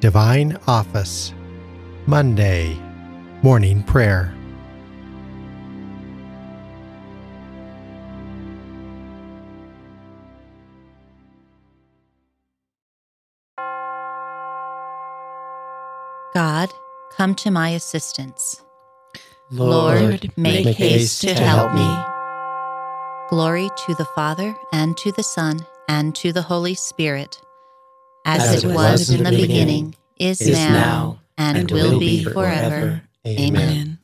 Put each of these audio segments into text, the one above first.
Divine Office, Monday, Morning Prayer. God, come to my assistance. Lord, Lord make, make haste, to help me. Glory to the Father, and to the Son, and to the Holy Spirit as, as it was in the beginning, beginning is now, now and, and will be forever. forever. Amen. Amen.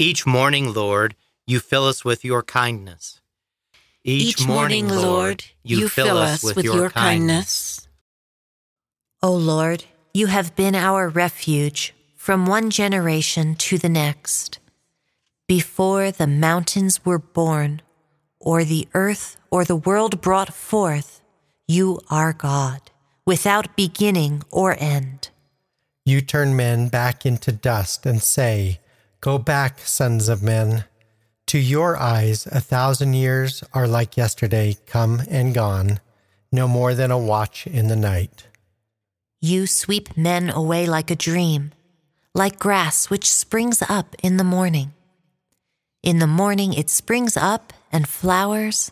Each morning, Lord, you fill us with your kindness. Each morning, Lord, you fill us with your kindness. O Lord, you have been our refuge from one generation to the next. Before the mountains were born, or the earth or the world brought forth, you are God, without beginning or end. You turn men back into dust and say, Go back, sons of men. To your eyes, a thousand years are like yesterday, come and gone, no more than a watch in the night. You sweep men away like a dream, like grass which springs up in the morning. In the morning it springs up and flowers,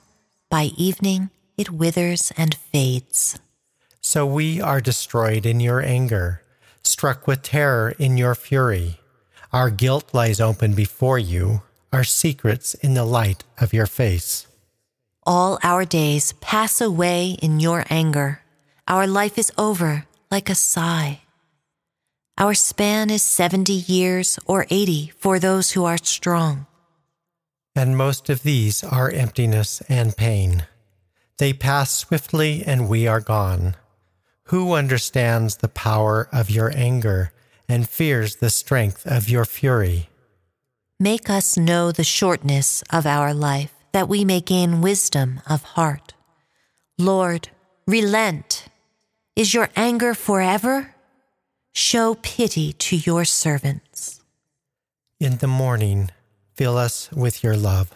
by evening it withers and fades. So we are destroyed in your anger, struck with terror in your fury. Our guilt lies open before you, our secrets in the light of your face. All our days pass away in your anger. Our life is over like a sigh. Our span is 70 years or 80 for those who are strong. And most of these are emptiness and pain. They pass swiftly and we are gone. Who understands the power of your anger and fears the strength of your fury? Make us know the shortness of our life, that we may gain wisdom of heart. Lord, relent. Is your anger forever? Show pity to your servants. In the morning, fill us with your love.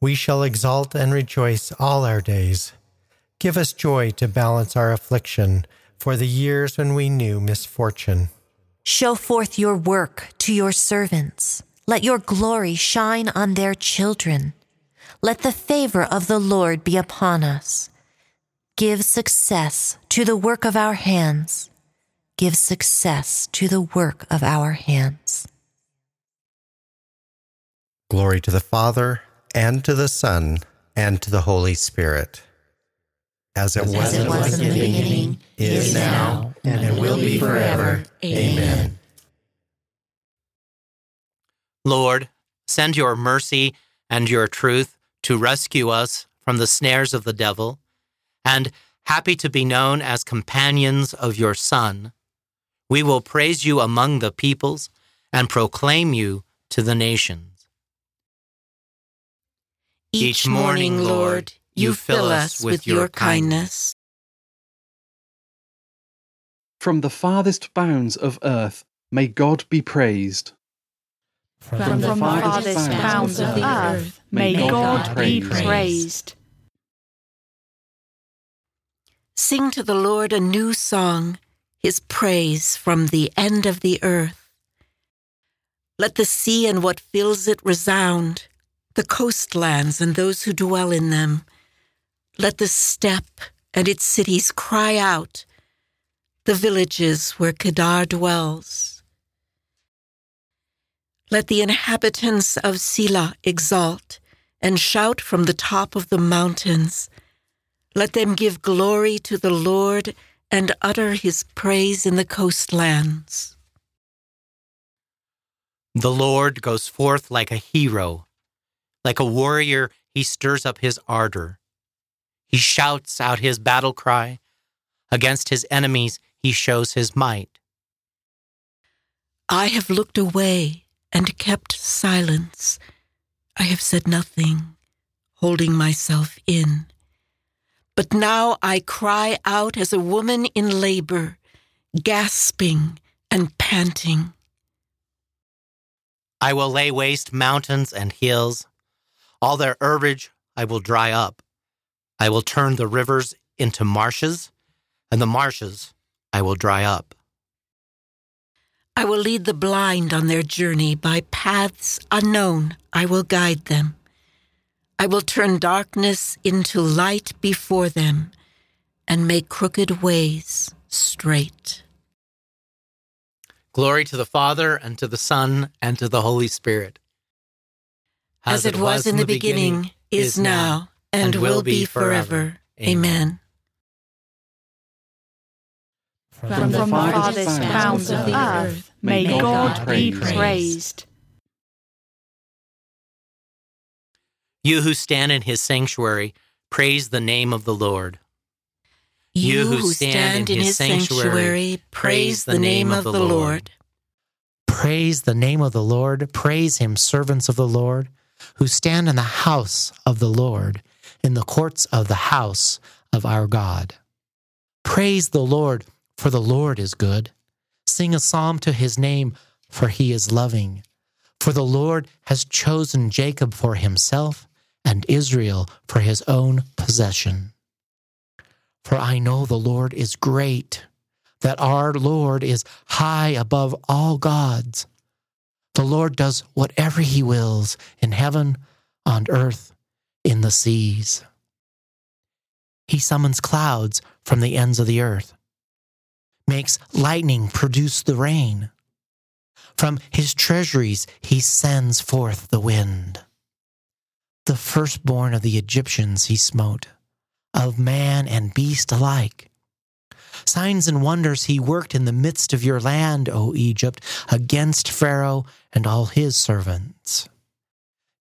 We shall exult and rejoice all our days. Give us joy to balance our affliction for the years when we knew misfortune. Show forth your work to your servants. Let your glory shine on their children. Let the favor of the Lord be upon us. Give success to the work of our hands. Give success to the work of our hands. Glory to the Father, and to the Son, and to the Holy Spirit. As it, As was, it was in the beginning, is now, and it will be forever. Amen. Lord, send your mercy and your truth to rescue us from the snares of the devil, and happy to be known as companions of your Son, we will praise you among the peoples and proclaim you to the nations. Each morning, Lord, you fill us with your kindness. From the farthest bounds of earth, may God be praised. From the farthest bounds of the earth, may God be praised. Sing to the Lord a new song, his praise from the end of the earth. Let the sea and what fills it resound, the coastlands and those who dwell in them. Let the steppe and its cities cry out, the villages where Kedar dwells. Let the inhabitants of Sela exalt and shout from the top of the mountains. Let them give glory to the Lord and utter his praise in the coastlands. The Lord goes forth like a hero. Like a warrior, he stirs up his ardor. He shouts out his battle cry. Against his enemies, he shows his might. I have looked away and kept silence. I have said nothing, holding myself in. But now I cry out as a woman in labor, gasping and panting. I will lay waste mountains and hills. All their herbage I will dry up. I will turn the rivers into marshes, and the marshes I will dry up. I will lead the blind on their journey by paths unknown. I will guide them. I will turn darkness into light before them and make crooked ways straight. Glory to the Father, and to the Son, and to the Holy Spirit. As it was in the beginning, is now, and will be forever. Amen. From the farthest bounds of the earth, may God be praised. You who stand in his sanctuary, praise the name of the Lord. You who stand in his sanctuary, praise the name of the Lord. Praise the name of the Lord. Praise him, servants of the Lord, who stand in the house of the Lord, in the courts of the house of our God. Praise the Lord, for the Lord is good. Sing a psalm to his name, for he is loving. For the Lord has chosen Jacob for himself and Israel for his own possession. For I know the Lord is great, that our Lord is high above all gods. The Lord does whatever he wills in heaven, on earth, in the seas. He summons clouds from the ends of the earth, makes lightning produce the rain. From his treasuries he sends forth the wind. The firstborn of the Egyptians he smote, of man and beast alike. Signs and wonders he worked in the midst of your land, O Egypt, against Pharaoh and all his servants.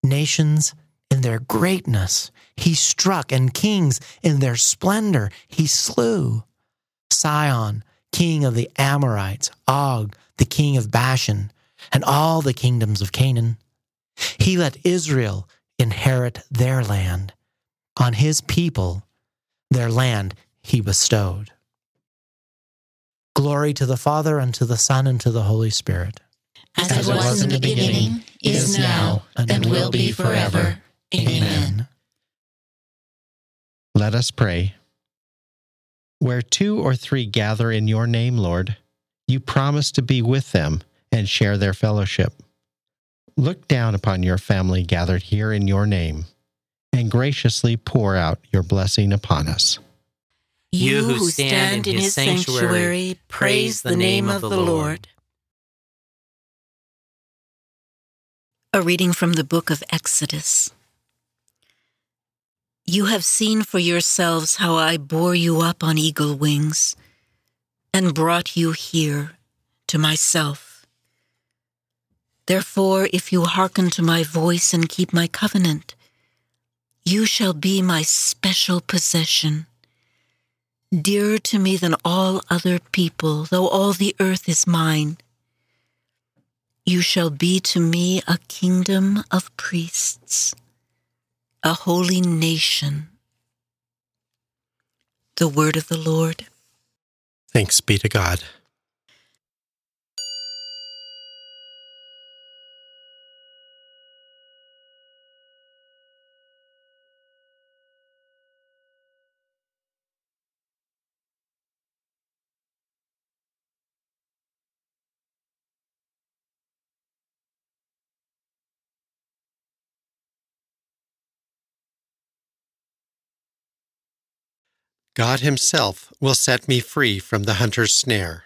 Nations in their greatness he struck, and kings in their splendor he slew. Sihon, king of the Amorites, Og, the king of Bashan, and all the kingdoms of Canaan. He let Israel inherit their land. On his people, their land he bestowed. Glory to the Father, and to the Son, and to the Holy Spirit. As, it was in the beginning, is now, and will be forever. Amen. Let us pray. Where two or three gather in your name, Lord, you promise to be with them and share their fellowship. Look down upon your family gathered here in your name and graciously pour out your blessing upon us. You who stand in his sanctuary, praise the name of the Lord. A reading from the book of Exodus. You have seen for yourselves how I bore you up on eagle wings and brought you here to myself. Therefore, if you hearken to my voice and keep my covenant, you shall be my special possession, dearer to me than all other people, though all the earth is mine. You shall be to me a kingdom of priests, a holy nation. The word of the Lord. Thanks be to God. God Himself will set me free from the hunter's snare.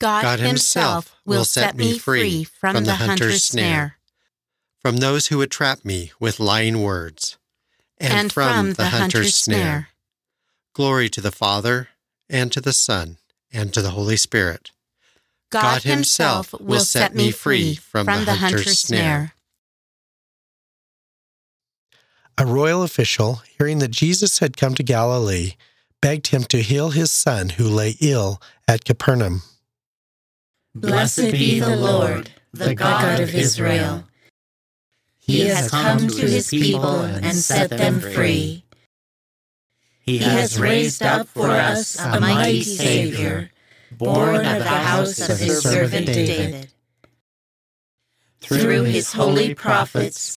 God, God himself will set me free from the hunter's snare from those who would trap me with lying words, and from the hunter's snare. Glory to the Father, and to the Son, and to the Holy Spirit. God himself will set me free from the hunter's snare. A royal official, hearing that Jesus had come to Galilee, begged him to heal his son who lay ill at Capernaum. Blessed be the Lord, the God of Israel. He has come to his people and set them free. He has raised up for us a mighty Savior, born of the house of his servant David. Through his holy prophets,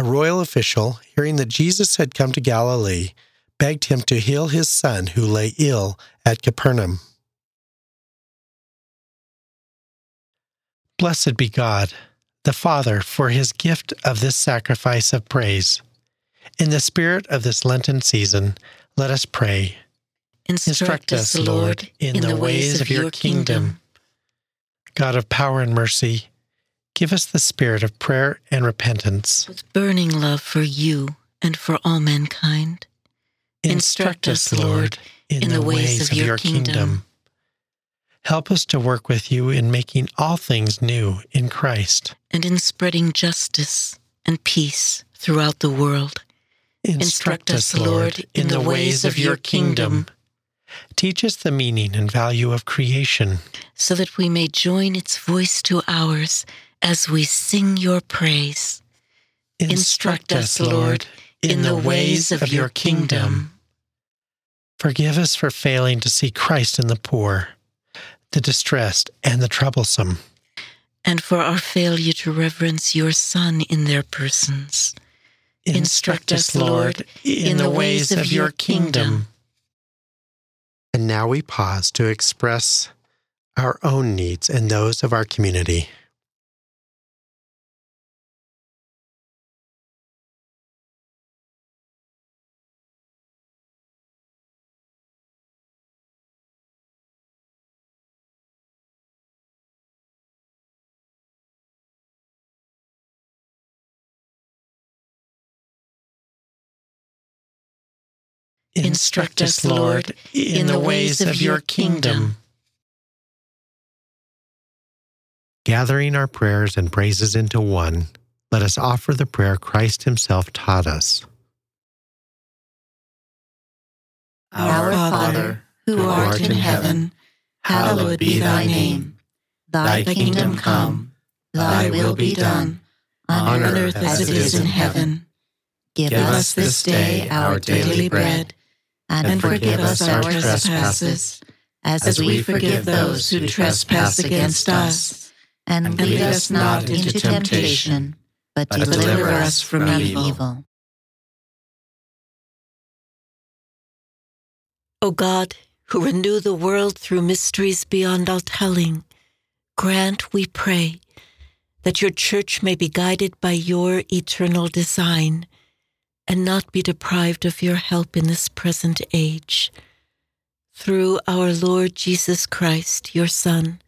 A royal official, hearing that Jesus had come to Galilee, begged him to heal his son who lay ill at Capernaum. Blessed be God, the Father, for his gift of this sacrifice of praise. In the spirit of this Lenten season, let us pray. Instruct us, Lord, in the ways of your kingdom. God of power and mercy, give us the spirit of prayer and repentance. With burning love for you and for all mankind. Instruct us, Lord, in the ways of your kingdom. Help us to work with you in making all things new in Christ. and in spreading justice and peace throughout the world. Instruct us, Lord, in the ways of your kingdom. Teach us the meaning and value of creation. so that we may join its voice to ours as we sing your praise. Instruct us, Lord, in the ways of your kingdom. Forgive us for failing to see Christ in the poor, the distressed, and the troublesome. and for our failure to reverence your Son in their persons. Instruct us, Lord, in the ways of your kingdom. And now we pause to express our own needs and those of our community. Instruct us, Lord, in the ways of your kingdom. Gathering our prayers and praises into one, let us offer the prayer Christ Himself taught us. Our Father, who art in heaven, hallowed be thy name. Thy kingdom come, thy will be done, on earth as it is in heaven. Give, Give us this day our daily bread, and forgive us our trespasses, as we forgive those who trespass against us. and lead us not into temptation, but but deliver us from evil. O God, who renew the world through mysteries beyond all telling, grant, we pray, that your church may be guided by your eternal design and not be deprived of your help in this present age. Through our Lord Jesus Christ, your Son,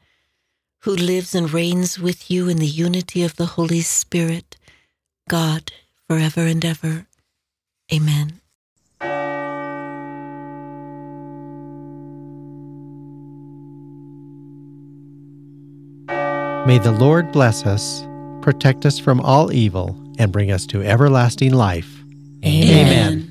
who lives and reigns with you in the unity of the Holy Spirit, God, forever and ever. Amen. May the Lord bless us, protect us from all evil, and bring us to everlasting life. Amen.